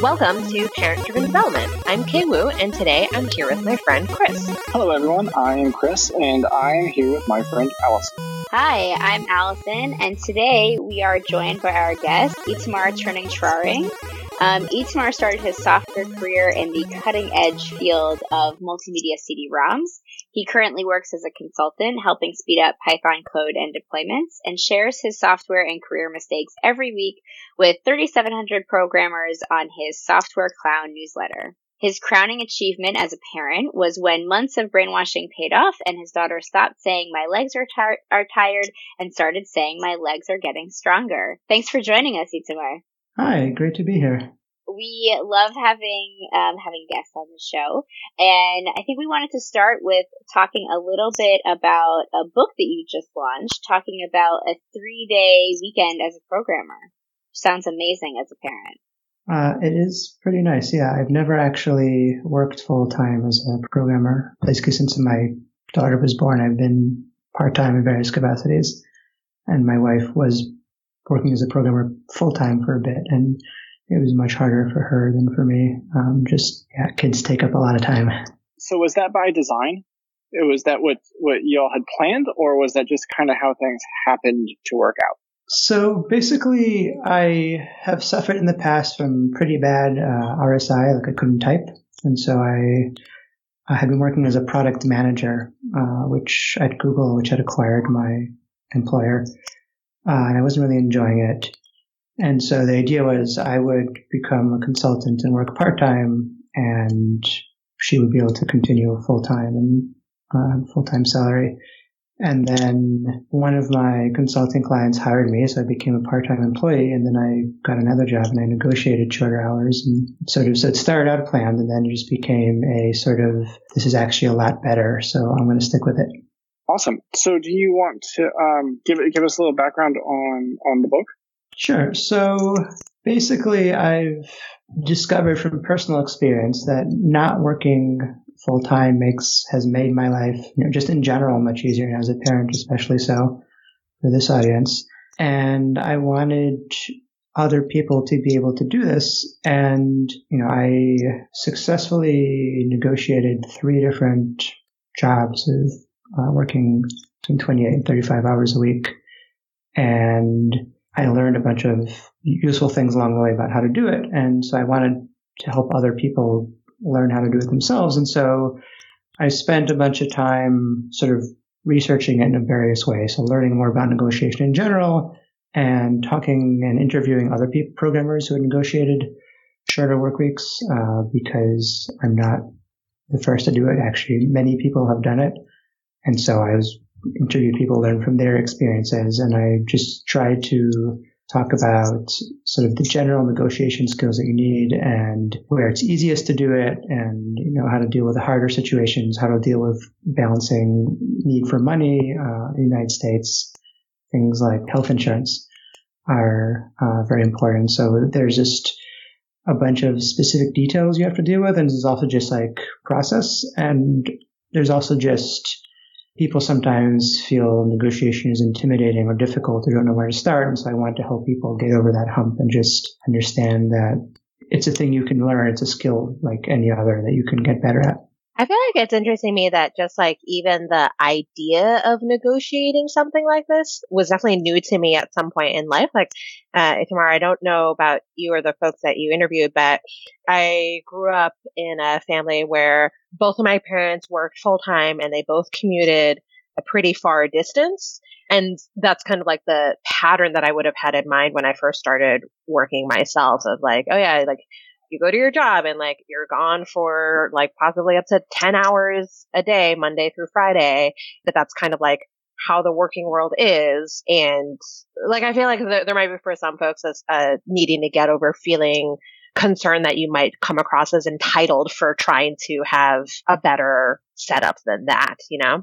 Welcome to Parent Driven Development. I'm Kay Wu, and today I'm here with my friend Chris. Hello, everyone. I am Chris, and I am here with my friend Allison. Hi, I'm Allison, and today we are joined by our guest, Itamar Turner-Trauring. Um, started his software career in the cutting edge field of multimedia CD-ROMs. He currently works as a consultant, helping speed up Python code and deployments, and shares his software and career mistakes every week with 3,700 programmers on his Software Clown newsletter. His crowning achievement as a parent was when months of brainwashing paid off and his daughter stopped saying, My legs are, tar- are tired, and started saying, My legs are getting stronger. Thanks for joining us, Itamar. Hi, great to be here. We love having um, having guests on the show, and I think we wanted to start with talking a little bit about a book that you just launched, talking about a three day weekend as a programmer. Sounds amazing as a parent. Uh, it is pretty nice. Yeah, I've never actually worked full time as a programmer. Basically, since my daughter was born, I've been part time in various capacities, and my wife was working as a programmer full time for a bit, and it was much harder for her than for me. Um, just yeah, kids take up a lot of time. So was that by design? It was that what what y'all had planned, or was that just kind of how things happened to work out? So basically, I have suffered in the past from pretty bad uh, RSI, like I couldn't type, and so I I had been working as a product manager, uh, which at Google, which had acquired my employer, uh, and I wasn't really enjoying it. And so the idea was I would become a consultant and work part time, and she would be able to continue full time and uh, full time salary. And then one of my consulting clients hired me, so I became a part time employee. And then I got another job and I negotiated shorter hours and sort of so it started out planned and then it just became a sort of this is actually a lot better, so I'm going to stick with it. Awesome. So, do you want to um, give give us a little background on on the book? Sure. So basically, I've discovered from personal experience that not working full time makes has made my life, you know, just in general, much easier as a parent, especially so for this audience. And I wanted other people to be able to do this. And, you know, I successfully negotiated three different jobs of uh, working between 28 and 35 hours a week. And I learned a bunch of useful things along the way about how to do it. And so I wanted to help other people learn how to do it themselves. And so I spent a bunch of time sort of researching it in various ways. So learning more about negotiation in general and talking and interviewing other programmers who had negotiated shorter work weeks, uh, because I'm not the first to do it. Actually, many people have done it. And so I was interviewed people, learn from their experiences, and I just tried to talk about sort of the general negotiation skills that you need and where it's easiest to do it and you know how to deal with the harder situations how to deal with balancing need for money uh, in the united states. Things like health insurance are uh, very important. So there's just a bunch of specific details you have to deal with and there's also just like process and there's also just people sometimes feel negotiation is intimidating or difficult or don't know where to start. And so I want to help people get over that hump and just understand that it's a thing you can learn. It's a skill like any other that you can get better at. I feel like it's interesting to me that just like even the idea of negotiating something like this was definitely new to me at some point in life. Like, uh, Itamar, I don't know about you or the folks that you interviewed, but I grew up in a family where both of my parents worked full time and they both commuted a pretty far distance. And that's kind of like the pattern that I would have had in mind when I first started working myself of like, oh yeah, like you go to your job and like you're gone for like possibly up to 10 hours a day, Monday through Friday, that that's kind of like how the working world is. And like, I feel like there, there might be for some folks as uh, needing to get over feeling concern that you might come across as entitled for trying to have a better setup than that, you know?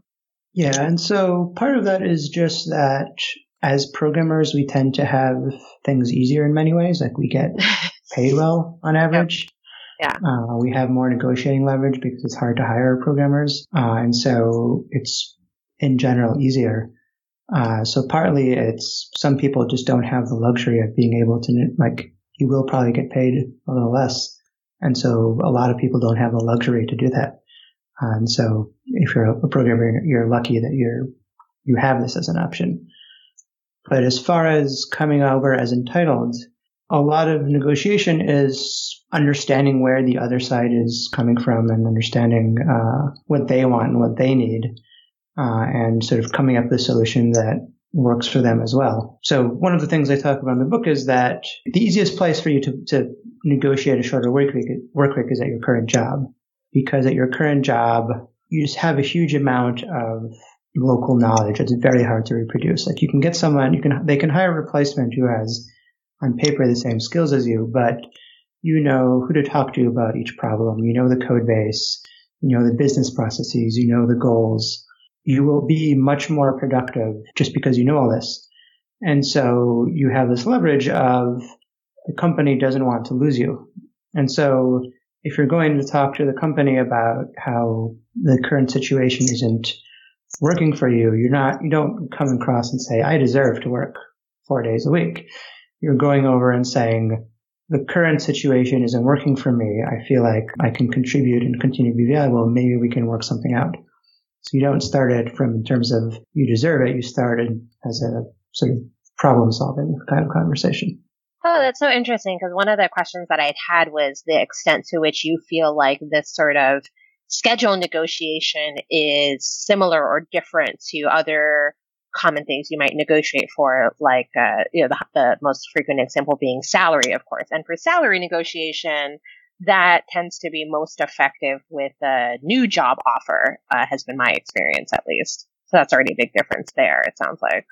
Yeah. And so part of that is just that as programmers, we tend to have things easier in many ways. Like we get paid well on average. Yeah. Uh, we have more negotiating leverage because it's hard to hire programmers. Uh, and so it's in general easier. Uh, so partly it's some people just don't have the luxury of being able to, like, you will probably get paid a little less. And so a lot of people don't have the luxury to do that. And so if you're a programmer, you're lucky that you're, you have this as an option. But as far as coming over as entitled, a lot of negotiation is understanding where the other side is coming from and understanding uh, what they want and what they need, uh, and sort of coming up with a solution that works for them as well. So one of the things I talk about in the book is that the easiest place for you to, to negotiate a shorter work week, work week is at your current job, because at your current job you just have a huge amount of local knowledge. It's very hard to reproduce. Like you can get someone, you can they can hire a replacement who has on paper the same skills as you, but you know who to talk to about each problem. You know the code base, you know the business processes, you know the goals. You will be much more productive just because you know all this. And so you have this leverage of the company doesn't want to lose you. And so if you're going to talk to the company about how the current situation isn't working for you, you're not, you don't come across and say, I deserve to work four days a week you're going over and saying, the current situation isn't working for me. I feel like I can contribute and continue to be valuable. Maybe we can work something out. So you don't start it from in terms of you deserve it. You started as a sort of problem solving kind of conversation. Oh, that's so interesting because one of the questions that I'd had was the extent to which you feel like this sort of schedule negotiation is similar or different to other common things you might negotiate for, like, uh, you know, the, the most frequent example being salary, of course. And for salary negotiation, that tends to be most effective with a new job offer, uh, has been my experience at least. So that's already a big difference there, it sounds like.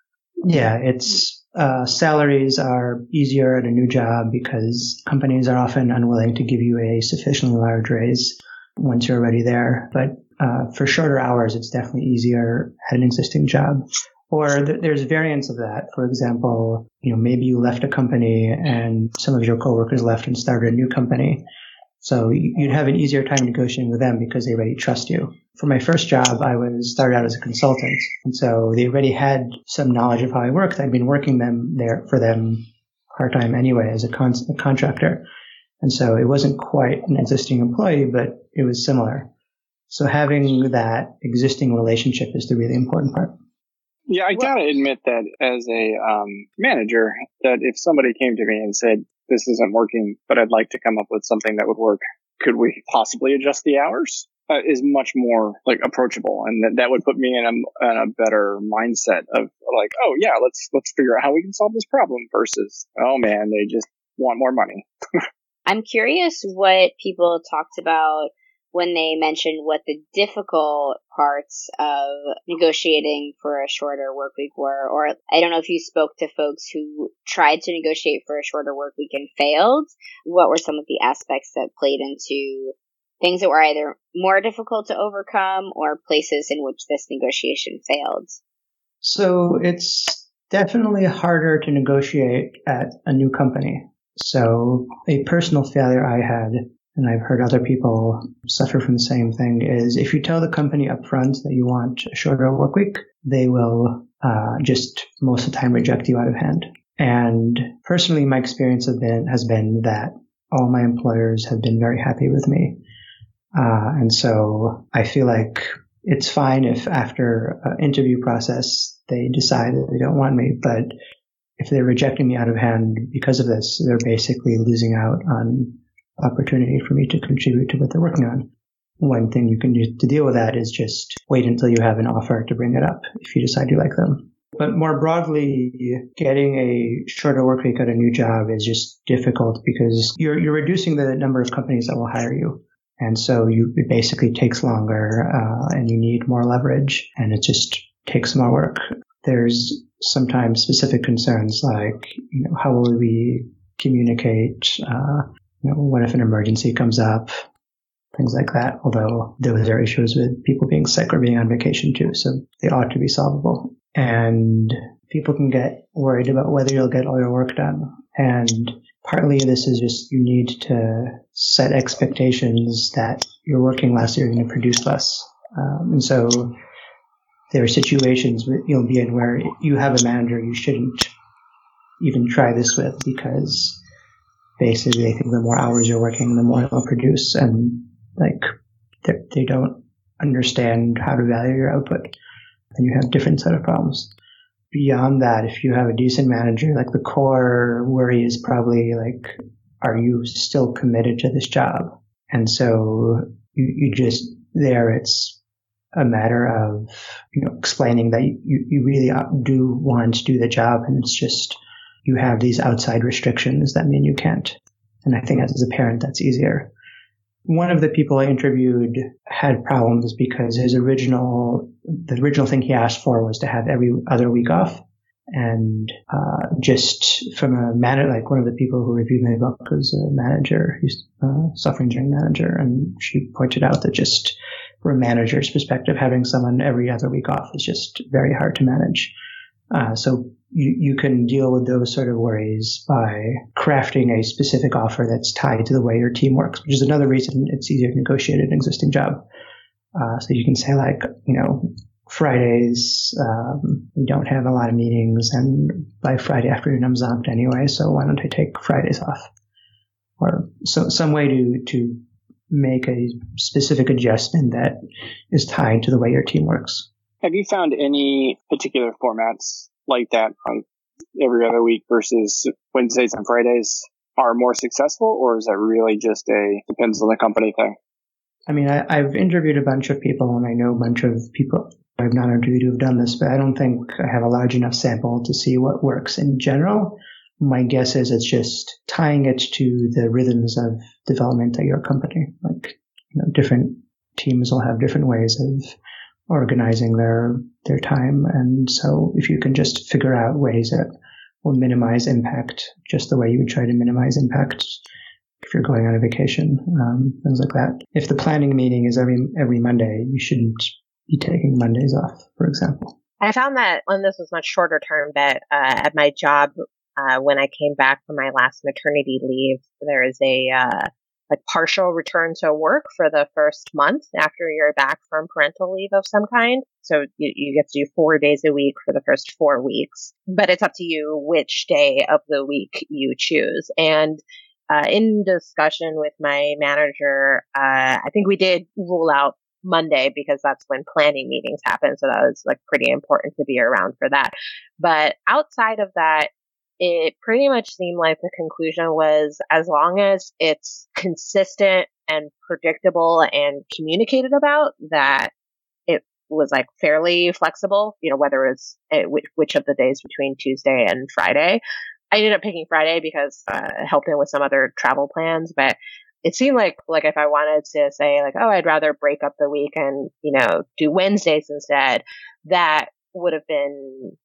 Yeah, it's, uh, salaries are easier at a new job because companies are often unwilling to give you a sufficiently large raise once you're already there. But uh, for shorter hours, it's definitely easier at an existing job. Or th- there's variants of that. For example, you know, maybe you left a company and some of your coworkers left and started a new company. So you'd have an easier time negotiating with them because they already trust you. For my first job, I was started out as a consultant. And so they already had some knowledge of how I worked. I'd been working them there for them part time anyway as a, con- a contractor. And so it wasn't quite an existing employee, but it was similar. So having that existing relationship is the really important part. Yeah, I gotta admit that as a um, manager, that if somebody came to me and said, this isn't working, but I'd like to come up with something that would work, could we possibly adjust the hours? Uh, is much more like approachable and that, that would put me in a, in a better mindset of like, oh yeah, let's, let's figure out how we can solve this problem versus, oh man, they just want more money. I'm curious what people talked about when they mentioned what the difficult parts of negotiating for a shorter work week were, or I don't know if you spoke to folks who tried to negotiate for a shorter work week and failed. What were some of the aspects that played into things that were either more difficult to overcome or places in which this negotiation failed? So it's definitely harder to negotiate at a new company. So a personal failure I had and I've heard other people suffer from the same thing, is if you tell the company upfront that you want a shorter work week, they will uh, just most of the time reject you out of hand. And personally, my experience has been, has been that all my employers have been very happy with me. Uh, and so I feel like it's fine if after an interview process they decide that they don't want me, but if they're rejecting me out of hand because of this, they're basically losing out on opportunity for me to contribute to what they're working on. One thing you can do to deal with that is just wait until you have an offer to bring it up if you decide you like them. But more broadly, getting a shorter work week at a new job is just difficult because you're, you're reducing the number of companies that will hire you. And so you, it basically takes longer, uh, and you need more leverage and it just takes more work. There's sometimes specific concerns like, you know, how will we communicate, uh, you know, what if an emergency comes up? Things like that. Although those are issues with people being sick or being on vacation too, so they ought to be solvable. And people can get worried about whether you'll get all your work done. And partly this is just you need to set expectations that you're working less, you're going to produce less. Um, and so there are situations you'll be in where you have a manager you shouldn't even try this with because basically they think the more hours you're working, the more they'll produce, and like they don't understand how to value your output, and you have different set of problems. Beyond that, if you have a decent manager, like the core worry is probably like, are you still committed to this job? And so you, you just there, it's a matter of you know explaining that you, you really uh, do want to do the job, and it's just you have these outside restrictions that mean you can't. And I think as a parent, that's easier. One of the people I interviewed had problems because his original, the original thing he asked for was to have every other week off. And uh, just from a manager, like one of the people who reviewed my book was a manager, he's a software engineering manager, and she pointed out that just from a manager's perspective, having someone every other week off is just very hard to manage. Uh, so you, you can deal with those sort of worries by crafting a specific offer that's tied to the way your team works, which is another reason it's easier to negotiate an existing job. Uh, so you can say like, you know, Fridays, um, we don't have a lot of meetings and by Friday afternoon I'm zonked anyway, so why don't I take Fridays off? Or so, some way to, to make a specific adjustment that is tied to the way your team works. Have you found any particular formats like that on every other week versus Wednesdays and Fridays are more successful, or is that really just a depends on the company thing? I mean, I, have interviewed a bunch of people, and I know a bunch of people I've not interviewed who've done this, but I don't think I have a large enough sample to see what works in general. My guess is it's just tying it to the rhythms of development at your company. Like, you know, different teams will have different ways of organizing their their time. And so if you can just figure out ways that will minimize impact, just the way you would try to minimize impact if you're going on a vacation, um, things like that. If the planning meeting is every every Monday, you shouldn't be taking Mondays off, for example. I found that, and this was much shorter term, but uh, at my job, uh, when I came back from my last maternity leave, there is a uh, like partial return to work for the first month after you're back from parental leave of some kind. So you, you get to do four days a week for the first four weeks, but it's up to you which day of the week you choose. And uh, in discussion with my manager, uh, I think we did rule out Monday because that's when planning meetings happen. So that was like pretty important to be around for that. But outside of that, it pretty much seemed like the conclusion was as long as it's consistent and predictable and communicated about that it was like fairly flexible, you know, whether it's it, which, which of the days between Tuesday and Friday. I ended up picking Friday because uh, helping with some other travel plans, but it seemed like like if I wanted to say like, oh, I'd rather break up the week and you know do Wednesdays instead, that would have been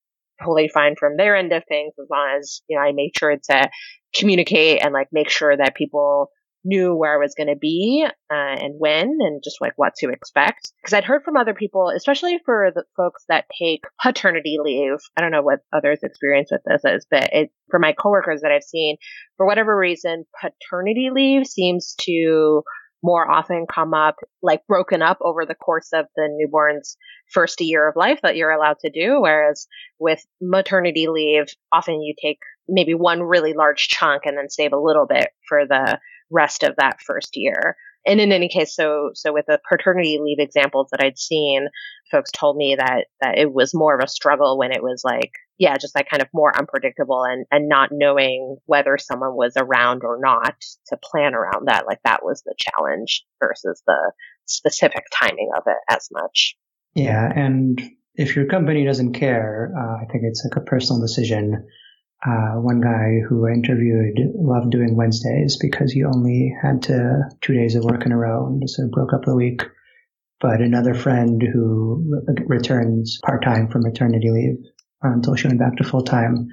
totally fine from their end of things as long as, you know, I made sure to communicate and like make sure that people knew where I was going to be uh, and when and just like what to expect. Because I'd heard from other people, especially for the folks that take paternity leave. I don't know what others' experience with this is, but it, for my coworkers that I've seen, for whatever reason, paternity leave seems to more often come up like broken up over the course of the newborn's first year of life that you're allowed to do. Whereas with maternity leave, often you take maybe one really large chunk and then save a little bit for the rest of that first year. And in any case, so, so with the paternity leave examples that I'd seen, folks told me that, that it was more of a struggle when it was like yeah, just like kind of more unpredictable and, and not knowing whether someone was around or not to plan around that. Like that was the challenge versus the specific timing of it as much. Yeah. And if your company doesn't care, uh, I think it's like a personal decision. Uh, one guy who I interviewed loved doing Wednesdays because he only had to two days of work in a row and just sort of broke up the week. But another friend who returns part time from maternity leave until she went back to full time,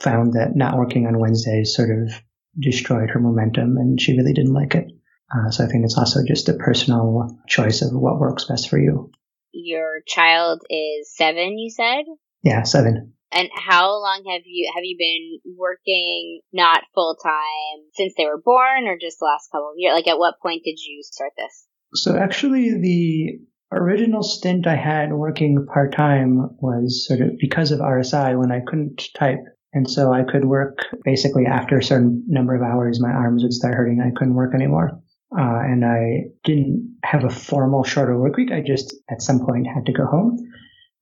found that not working on Wednesdays sort of destroyed her momentum and she really didn't like it. Uh, so I think it's also just a personal choice of what works best for you. Your child is seven, you said? Yeah, seven. And how long have you have you been working not full time since they were born, or just the last couple of years? Like, at what point did you start this? So actually, the original stint I had working part time was sort of because of RSI when I couldn't type. And so I could work basically after a certain number of hours, my arms would start hurting. I couldn't work anymore. Uh, and I didn't have a formal shorter work week. I just at some point had to go home.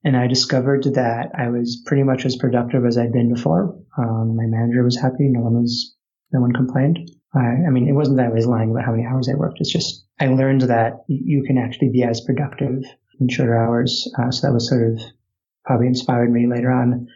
And I discovered that I was pretty much as productive as I'd been before. Um, my manager was happy. No one was, no one complained. I, I mean, it wasn't that I was lying about how many hours I worked. It's just I learned that you can actually be as productive in shorter hours. Uh, so that was sort of probably inspired me later on.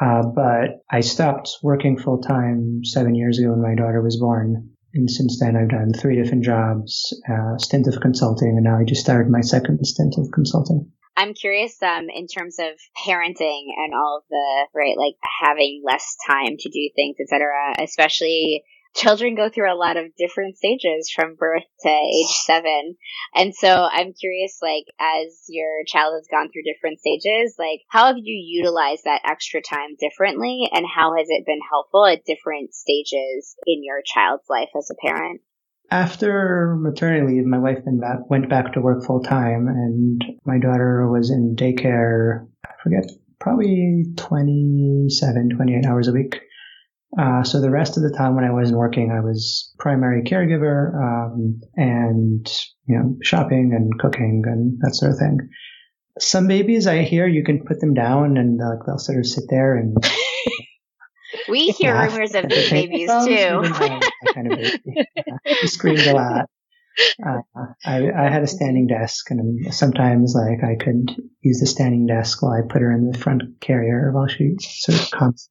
Uh, but I stopped working full time seven years ago when my daughter was born. And since then, I've done three different jobs, uh, stint of consulting, and now I just started my second stint of consulting. I'm curious, um, in terms of parenting and all of the, right, like having less time to do things, etc., especially children go through a lot of different stages from birth to age seven. And so I'm curious, like, as your child has gone through different stages, like, how have you utilized that extra time differently? And how has it been helpful at different stages in your child's life as a parent? After maternity leave, my wife back, went back to work full time, and my daughter was in daycare, I forget, probably 27, 28 hours a week. Uh, so the rest of the time when I wasn't working, I was primary caregiver um, and you know shopping and cooking and that sort of thing. Some babies I hear you can put them down and uh, they'll sort of sit there and. We hear rumors of these babies too. kind of baby. screamed a lot. Uh, I, I had a standing desk, and sometimes like I could use the standing desk while I put her in the front carrier while she sort of comes.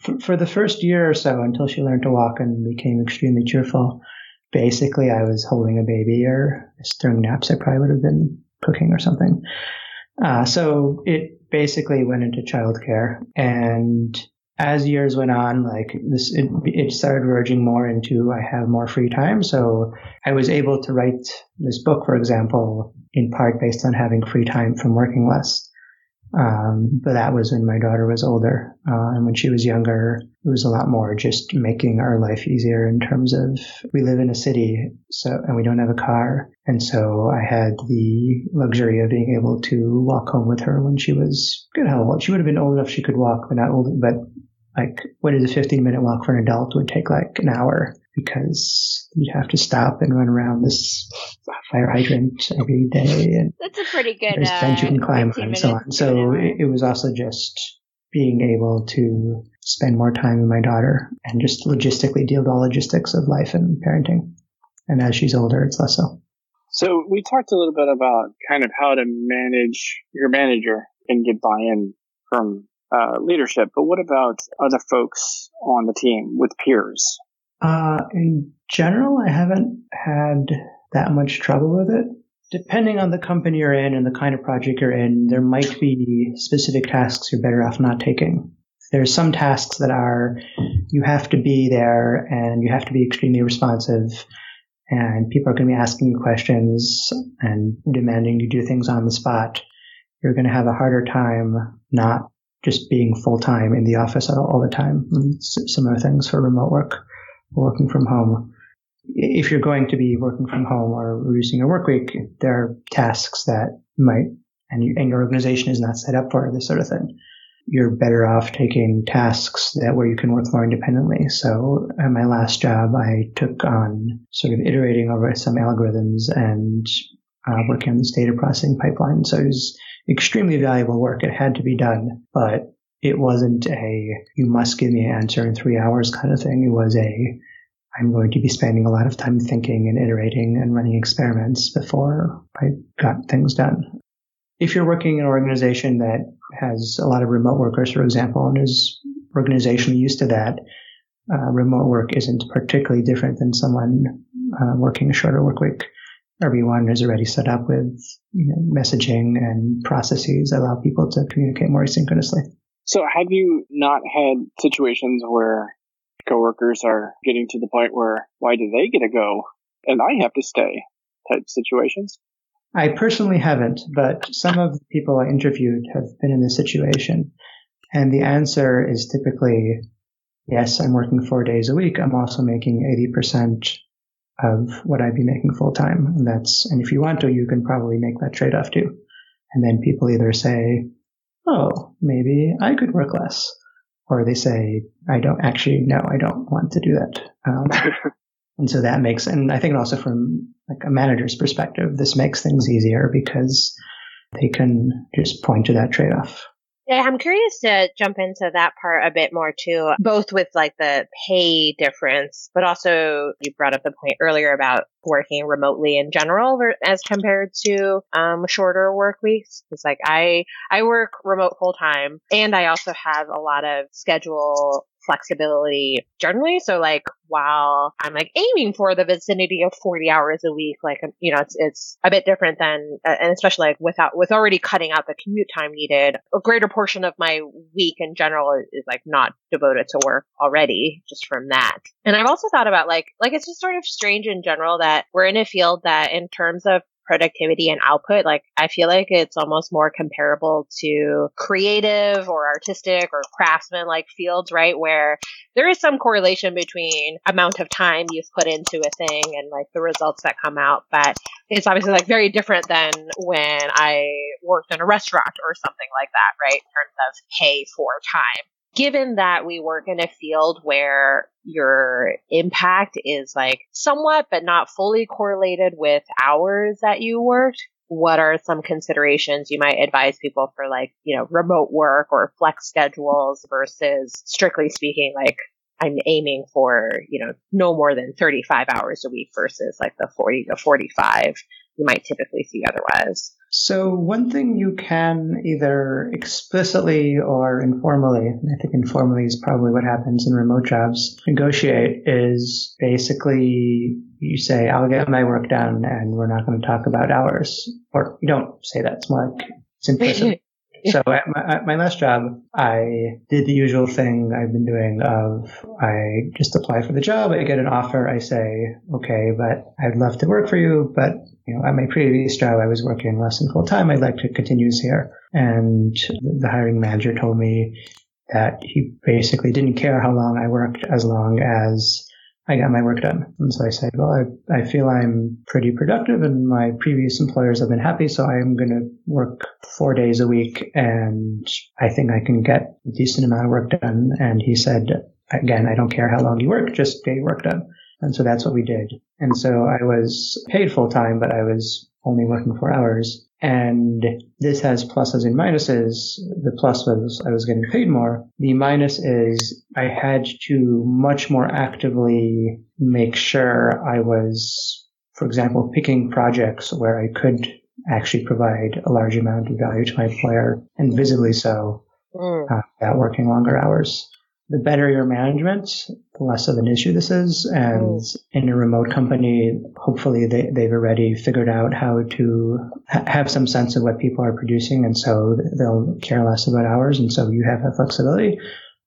For, for the first year or so, until she learned to walk and became extremely cheerful, basically I was holding a baby, or during naps I probably would have been cooking or something. Uh, so it basically went into childcare, and as years went on, like this, it, it started verging more into I have more free time. So I was able to write this book, for example, in part based on having free time from working less. Um, but that was when my daughter was older. Uh, and when she was younger, it was a lot more just making our life easier in terms of we live in a city, so, and we don't have a car. And so I had the luxury of being able to walk home with her when she was good. How old? She would have been old enough she could walk, but not old, but like what is a 15 minute walk for an adult would take like an hour because you'd have to stop and run around this fire hydrant every day. And that's a pretty good there's uh, you can climb and so on. So it, it was also just being able to spend more time with my daughter and just logistically deal with all logistics of life and parenting. And as she's older, it's less so. So we talked a little bit about kind of how to manage your manager and get buy-in from uh, leadership, but what about other folks on the team with peers? Uh, in general, I haven't had that much trouble with it. Depending on the company you're in and the kind of project you're in, there might be specific tasks you're better off not taking. There's some tasks that are you have to be there and you have to be extremely responsive and people are going to be asking you questions and demanding you do things on the spot. You're going to have a harder time not just being full time in the office all, the time. And similar things for remote work, working from home. If you're going to be working from home or reducing your work week, there are tasks that might, and, you, and your organization is not set up for this sort of thing. You're better off taking tasks that where you can work more independently. So at my last job, I took on sort of iterating over some algorithms and uh, working on this data processing pipeline. So it was extremely valuable work. It had to be done, but it wasn't a you must give me an answer in three hours kind of thing. It was a I'm going to be spending a lot of time thinking and iterating and running experiments before I got things done. If you're working in an organization that has a lot of remote workers, for example, and is organizationally used to that, uh, remote work isn't particularly different than someone uh, working a shorter work week everyone is already set up with you know, messaging and processes that allow people to communicate more asynchronously. So have you not had situations where coworkers are getting to the point where why do they get to go and I have to stay type situations? I personally haven't, but some of the people I interviewed have been in this situation. And the answer is typically, yes, I'm working four days a week. I'm also making 80% of what I'd be making full time. And that's, and if you want to, you can probably make that trade off too. And then people either say, oh, maybe I could work less. Or they say, I don't actually, no, I don't want to do that. Um, and so that makes, and I think also from like a manager's perspective, this makes things easier because they can just point to that trade off. Yeah, I'm curious to jump into that part a bit more too, both with like the pay difference, but also you brought up the point earlier about working remotely in general as compared to um, shorter work weeks. It's like I I work remote full time, and I also have a lot of schedule flexibility generally. So like while I'm like aiming for the vicinity of 40 hours a week, like, you know, it's, it's a bit different than, uh, and especially like without, with already cutting out the commute time needed, a greater portion of my week in general is, is like not devoted to work already just from that. And I've also thought about like, like it's just sort of strange in general that we're in a field that in terms of productivity and output, like I feel like it's almost more comparable to creative or artistic or craftsman like fields, right? Where there is some correlation between amount of time you've put into a thing and like the results that come out. But it's obviously like very different than when I worked in a restaurant or something like that, right? In terms of pay for time given that we work in a field where your impact is like somewhat but not fully correlated with hours that you worked, what are some considerations you might advise people for like, you know, remote work or flex schedules versus strictly speaking, like I'm aiming for, you know, no more than 35 hours a week versus like the 40 to 45 you might typically see otherwise. So one thing you can either explicitly or informally, I think informally is probably what happens in remote jobs, negotiate is basically you say, I'll get my work done and we're not going to talk about hours. Or you don't say that. It's more like it's implicit. So at my, at my, last job, I did the usual thing I've been doing of I just apply for the job, I get an offer, I say, okay, but I'd love to work for you, but you know, at my previous job, I was working less than full time. I'd like to continue here. And the hiring manager told me that he basically didn't care how long I worked as long as I got my work done. And so I said, well, I, I feel I'm pretty productive and my previous employers have been happy. So I'm going to work four days a week and I think I can get a decent amount of work done. And he said, again, I don't care how long you work, just get your work done. And so that's what we did. And so I was paid full time, but I was only working four hours. And this has pluses and minuses. The plus was I was getting paid more. The minus is I had to much more actively make sure I was, for example, picking projects where I could actually provide a large amount of value to my employer and visibly so mm. uh, without working longer hours the better your management, the less of an issue this is. And in a remote company, hopefully they, they've already figured out how to ha- have some sense of what people are producing. And so they'll care less about hours. And so you have that flexibility.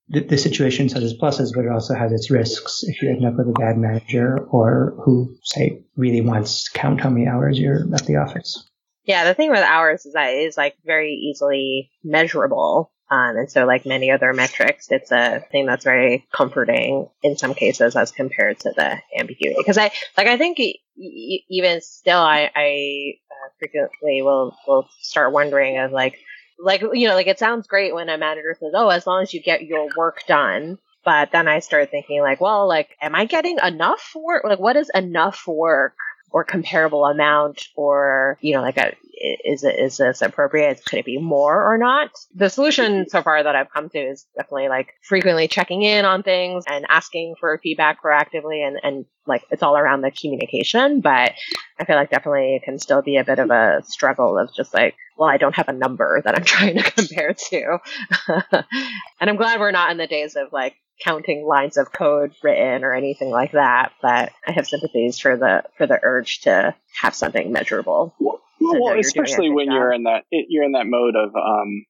The, the situation has its pluses, but it also has its risks. If you end up with a bad manager or who, say, really wants to count how many hours you're at the office. Yeah, the thing with hours is that it is like very easily measurable. Um, and so, like many other metrics, it's a thing that's very comforting in some cases as compared to the ambiguity. Because I, like, I think even still, I, I uh, frequently will will start wondering of like, like you know, like it sounds great when a manager says, "Oh, as long as you get your work done." But then I start thinking like, well, like, am I getting enough work? Like, what is enough work or comparable amount or, you know, like a, is it, is this appropriate? Could it be more or not? The solution mm-hmm. so far that I've come to is definitely like frequently checking in on things and asking for feedback proactively and, and like it's all around the communication, but I feel like definitely it can still be a bit of a struggle of just like, well, I don't have a number that I'm trying to compare to. and I'm glad we're not in the days of like counting lines of code written or anything like that, but I have sympathies for the for the urge to have something measurable. Well, well especially when job. you're in that you're in that mode of um,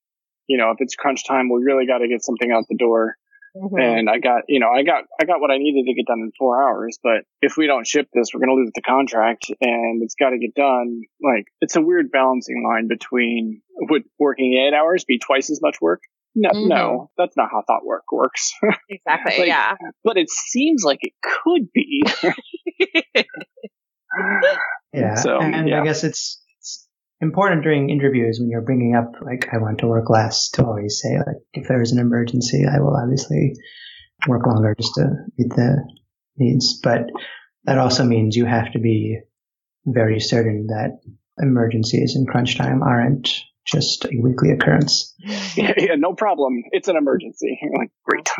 you know, if it's crunch time, we really got to get something out the door. Mm-hmm. And I got, you know, I got, I got what I needed to get done in four hours. But if we don't ship this, we're going to lose the contract, and it's got to get done. Like it's a weird balancing line between would working eight hours be twice as much work, no, mm-hmm. no, that's not how thought work works. Exactly. like, yeah. But it seems like it could be. yeah. So, and yeah. I guess it's, it's important during interviews when you're bringing up, like, I want to work less to always say, like, if there's an emergency, I will obviously work longer just to meet the needs. But that also means you have to be very certain that emergencies in crunch time aren't just a weekly occurrence. yeah, yeah, no problem. It's an emergency. like, great.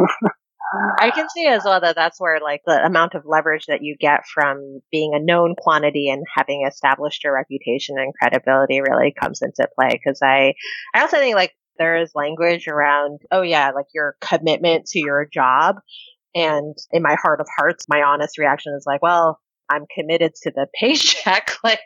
I can see as well that that's where like the amount of leverage that you get from being a known quantity and having established your reputation and credibility really comes into play. Cause I, I also think like there is language around, oh yeah, like your commitment to your job. And in my heart of hearts, my honest reaction is like, well, I'm committed to the paycheck. like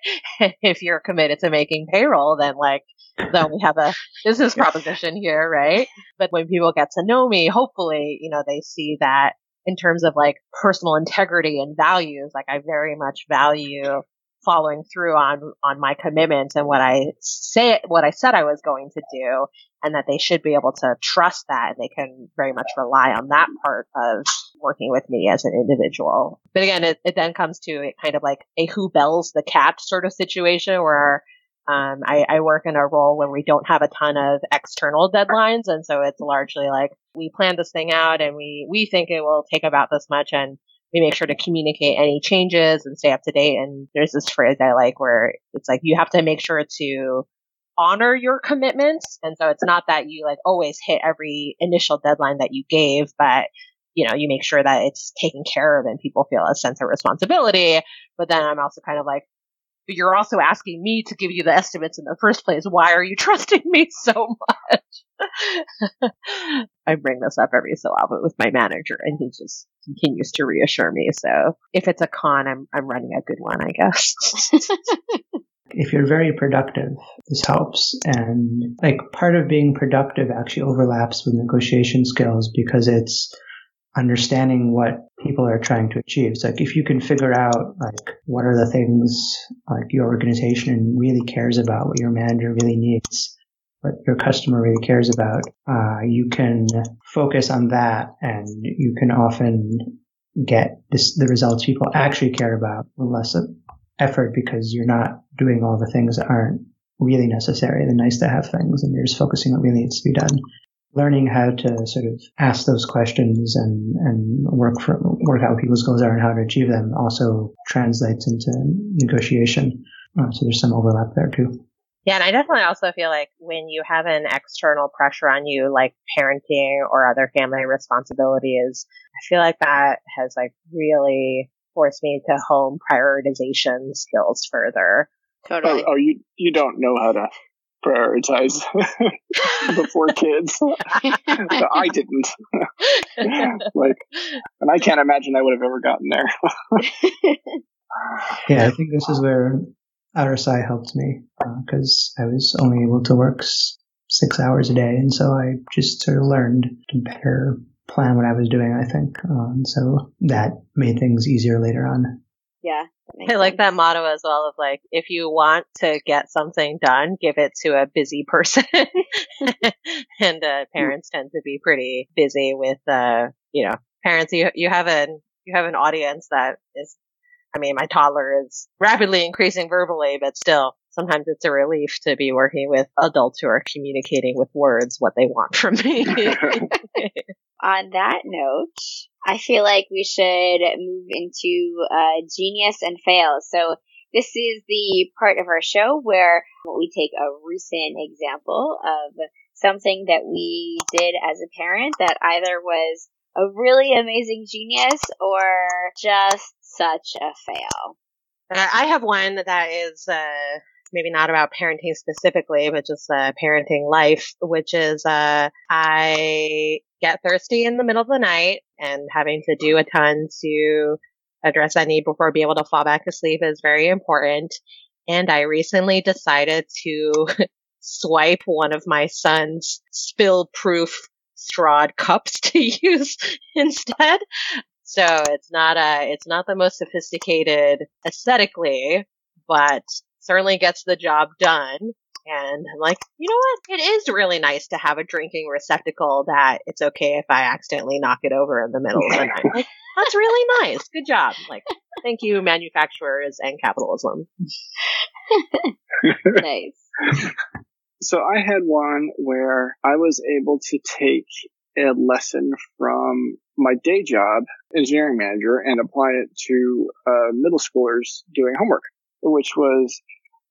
if you're committed to making payroll, then like, then we have a business proposition here, right? But when people get to know me, hopefully, you know, they see that in terms of like personal integrity and values, like I very much value following through on, on my commitments and what I say, what I said I was going to do and that they should be able to trust that and they can very much rely on that part of working with me as an individual. But again, it, it then comes to a kind of like a who bells the cat sort of situation where um, I, I, work in a role where we don't have a ton of external deadlines, and so it's largely like we plan this thing out, and we we think it will take about this much, and we make sure to communicate any changes and stay up to date. And there's this phrase I like where it's like you have to make sure to honor your commitments, and so it's not that you like always hit every initial deadline that you gave, but you know, you make sure that it's taken care of and people feel a sense of responsibility. But then I'm also kind of like, you're also asking me to give you the estimates in the first place. Why are you trusting me so much? I bring this up every so often with my manager and he just continues to reassure me. So if it's a con, I'm, I'm running a good one, I guess. if you're very productive, this helps. And like part of being productive actually overlaps with negotiation skills because it's understanding what people are trying to achieve. So like if you can figure out like what are the things like your organization really cares about, what your manager really needs, what your customer really cares about, uh, you can focus on that and you can often get this, the results people actually care about with less effort because you're not doing all the things that aren't really necessary, the nice to have things, and you're just focusing on what really needs to be done learning how to sort of ask those questions and, and work for, work out what people's goals are and how to achieve them also translates into negotiation. Uh, so there's some overlap there too. Yeah, and I definitely also feel like when you have an external pressure on you, like parenting or other family responsibilities, I feel like that has like really forced me to hone prioritization skills further. Totally. Oh, oh, you you don't know how to prioritize before kids. I didn't. like, and I can't imagine I would have ever gotten there. yeah, I think this is where RSI helped me because uh, I was only able to work s- six hours a day, and so I just sort of learned to better plan what I was doing. I think, um, so that made things easier later on. Yeah. I like that motto as well of like, if you want to get something done, give it to a busy person. and uh, parents tend to be pretty busy with, uh, you know, parents. You you have an you have an audience that is. I mean, my toddler is rapidly increasing verbally, but still, sometimes it's a relief to be working with adults who are communicating with words what they want from me. On that note, I feel like we should move into uh, genius and fail. So this is the part of our show where we take a recent example of something that we did as a parent that either was a really amazing genius or just such a fail. I have one that is uh, maybe not about parenting specifically, but just uh, parenting life, which is uh, I get thirsty in the middle of the night and having to do a ton to address that need before be able to fall back to sleep is very important. And I recently decided to swipe one of my son's spill proof strawed cups to use instead. So it's not a, it's not the most sophisticated aesthetically, but certainly gets the job done. And I'm like, you know what? It is really nice to have a drinking receptacle that it's okay if I accidentally knock it over in the middle of the night. Like, that's really nice. Good job. Like, Thank you, manufacturers and capitalism. nice. So I had one where I was able to take a lesson from my day job, engineering manager, and apply it to uh, middle schoolers doing homework, which was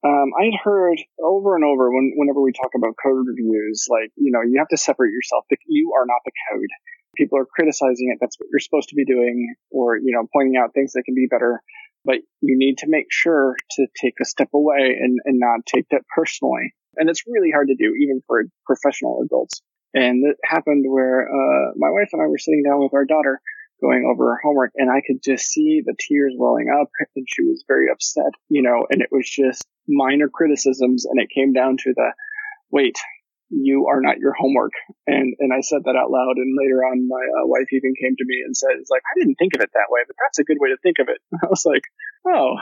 um, I had heard over and over when, whenever we talk about code reviews, like, you know, you have to separate yourself. You are not the code. People are criticizing it. That's what you're supposed to be doing or, you know, pointing out things that can be better. But you need to make sure to take a step away and, and not take that personally. And it's really hard to do, even for professional adults. And it happened where, uh, my wife and I were sitting down with our daughter going over her homework and I could just see the tears welling up and she was very upset, you know, and it was just minor criticisms and it came down to the, wait, you are not your homework. And, and I said that out loud. And later on, my uh, wife even came to me and said, it's like, I didn't think of it that way, but that's a good way to think of it. I was like, oh,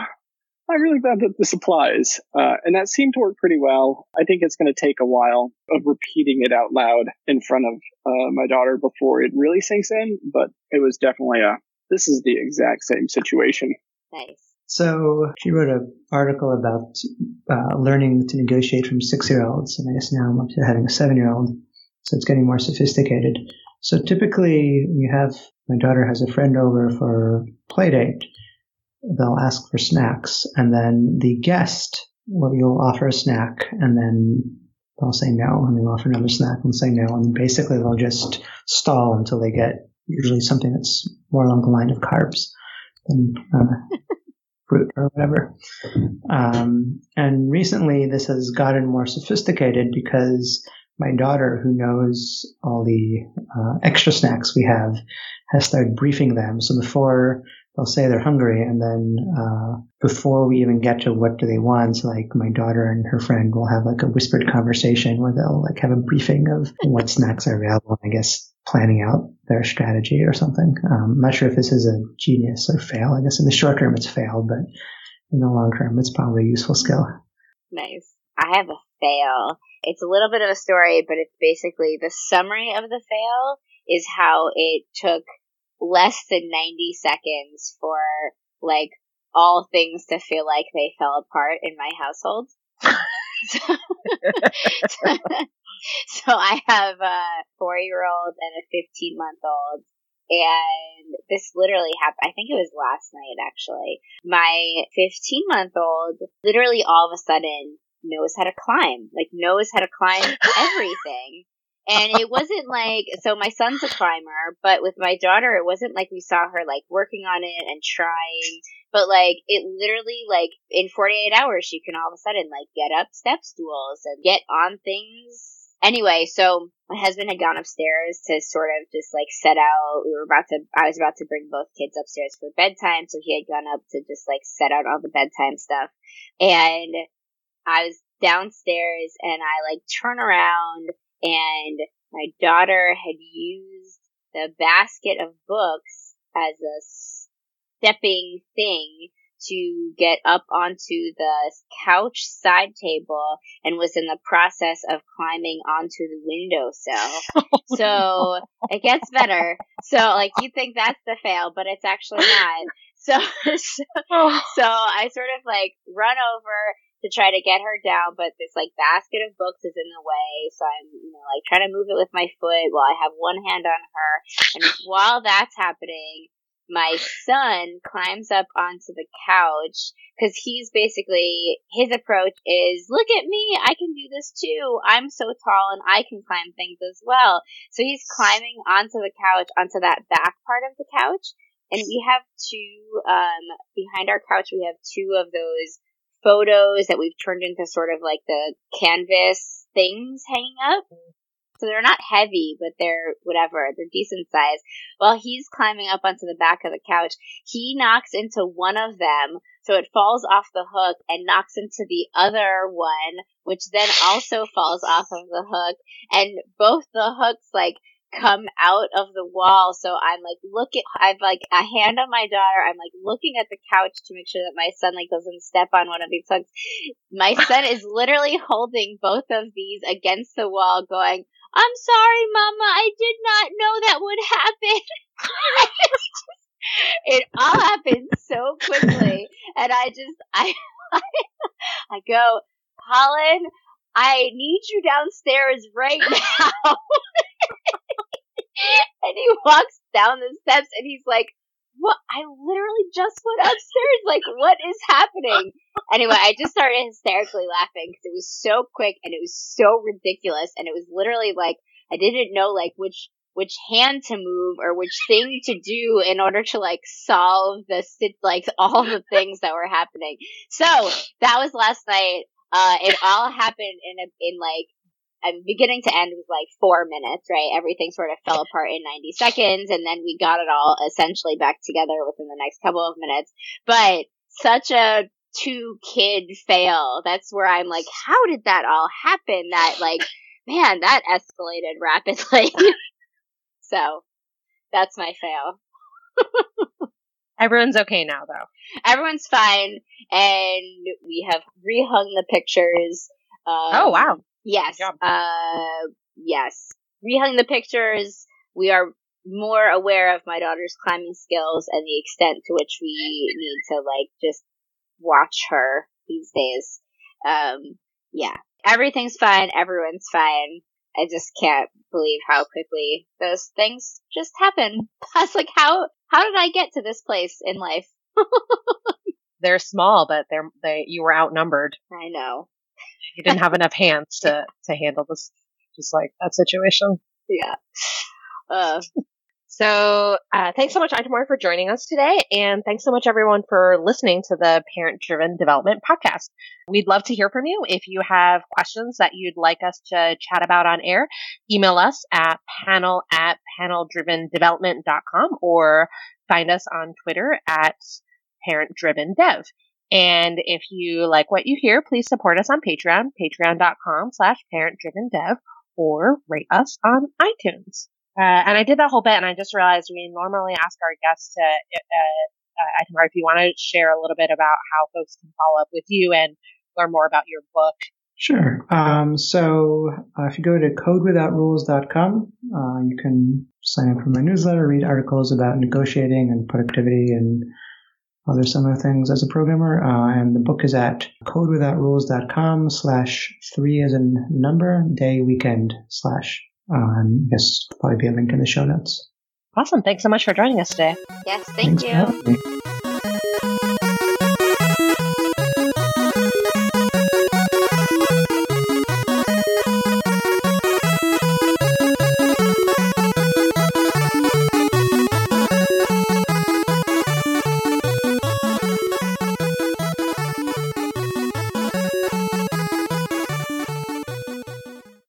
I'm really glad that this applies. Uh, and that seemed to work pretty well. I think it's going to take a while of repeating it out loud in front of uh, my daughter before it really sinks in, but it was definitely a, this is the exact same situation. Nice. So she wrote an article about uh, learning to negotiate from six year olds, and I guess now I'm up to having a seven year old, so it's getting more sophisticated. So typically, you have my daughter has a friend over for play date they'll ask for snacks and then the guest will you'll offer a snack and then they'll say no and they'll offer another snack and say no and basically they'll just stall until they get usually something that's more along the line of carbs than uh, fruit or whatever. Um, and recently this has gotten more sophisticated because my daughter, who knows all the uh, extra snacks we have, has started briefing them. So before they'll say they're hungry and then uh, before we even get to what do they want like my daughter and her friend will have like a whispered conversation where they'll like have a briefing of what snacks are available and i guess planning out their strategy or something. Um, i'm not sure if this is a genius or fail. I guess in the short term it's failed but in the long term it's probably a useful skill. Nice. I have a fail. It's a little bit of a story but it's basically the summary of the fail is how it took less than 90 seconds for like all things to feel like they fell apart in my household. so, so, I have a four year old and a 15 month old. And this literally happened. I think it was last night, actually. My 15 month old literally all of a sudden knows how to climb, like knows how to climb everything. And it wasn't like, so my son's a climber, but with my daughter, it wasn't like we saw her like working on it and trying, but like it literally like in 48 hours, she can all of a sudden like get up step stools and get on things. Anyway, so my husband had gone upstairs to sort of just like set out. We were about to, I was about to bring both kids upstairs for bedtime. So he had gone up to just like set out all the bedtime stuff. And I was downstairs and I like turn around and my daughter had used the basket of books as a stepping thing to get up onto the couch side table and was in the process of climbing onto the windowsill. Oh, so it gets better. So like you think that's the fail, but it's actually not. So, so, oh. so I sort of like run over to try to get her down, but this like basket of books is in the way, so I'm you know like trying to move it with my foot while I have one hand on her, and while that's happening, my son climbs up onto the couch because he's basically his approach is look at me i can do this too. I'm so tall and i can climb things as well. So he's climbing onto the couch onto that back part of the couch and we have two um behind our couch we have two of those photos that we've turned into sort of like the canvas things hanging up. So they're not heavy, but they're whatever. They're decent size. While he's climbing up onto the back of the couch, he knocks into one of them, so it falls off the hook and knocks into the other one, which then also falls off of the hook. And both the hooks like come out of the wall. So I'm like looking, I've like a hand on my daughter. I'm like looking at the couch to make sure that my son like doesn't step on one of these hooks. My son is literally holding both of these against the wall going, I'm sorry, mama. I did not know that would happen. it all happened so quickly quickly, and I just I I go, Colin, I need you downstairs right now. and he walks down the steps and he's like, what? I literally just went upstairs. Like, what is happening? Anyway, I just started hysterically laughing because it was so quick and it was so ridiculous. And it was literally like, I didn't know like which, which hand to move or which thing to do in order to like solve the, like all the things that were happening. So that was last night. Uh, it all happened in a, in like and beginning to end was like four minutes, right? Everything sort of fell apart in 90 seconds, and then we got it all essentially back together within the next couple of minutes. But such a two kid fail. That's where I'm like, how did that all happen? That like, man, that escalated rapidly. so that's my fail. Everyone's okay now, though. Everyone's fine, and we have rehung the pictures. Um, oh wow! Yes. Uh, yes. Rehung the pictures, we are more aware of my daughter's climbing skills and the extent to which we need to like just watch her these days. Um, yeah. Everything's fine. Everyone's fine. I just can't believe how quickly those things just happen. Plus, like, how how did I get to this place in life? they're small, but they're they you were outnumbered. I know he didn't have enough hands to to handle this, just like that situation. Yeah. Uh. So, uh, thanks so much, Itamar, for joining us today. And thanks so much, everyone, for listening to the Parent Driven Development Podcast. We'd love to hear from you. If you have questions that you'd like us to chat about on air, email us at panel at parentdrivendevelopment.com or find us on Twitter at Parent Driven Dev. And if you like what you hear, please support us on Patreon, patreon.com slash parent driven dev, or rate us on iTunes. Uh, and I did that whole bit and I just realized we normally ask our guests to, uh, uh, if you want to share a little bit about how folks can follow up with you and learn more about your book. Sure. Um, so uh, if you go to codewithoutrules.com, uh, you can sign up for my newsletter, read articles about negotiating and productivity and other similar things as a programmer. Uh, and the book is at codewithoutrules.com slash three as in number day weekend slash. And I guess probably be a link in the show notes. Awesome. Thanks so much for joining us today. Yes, thank Thanks you.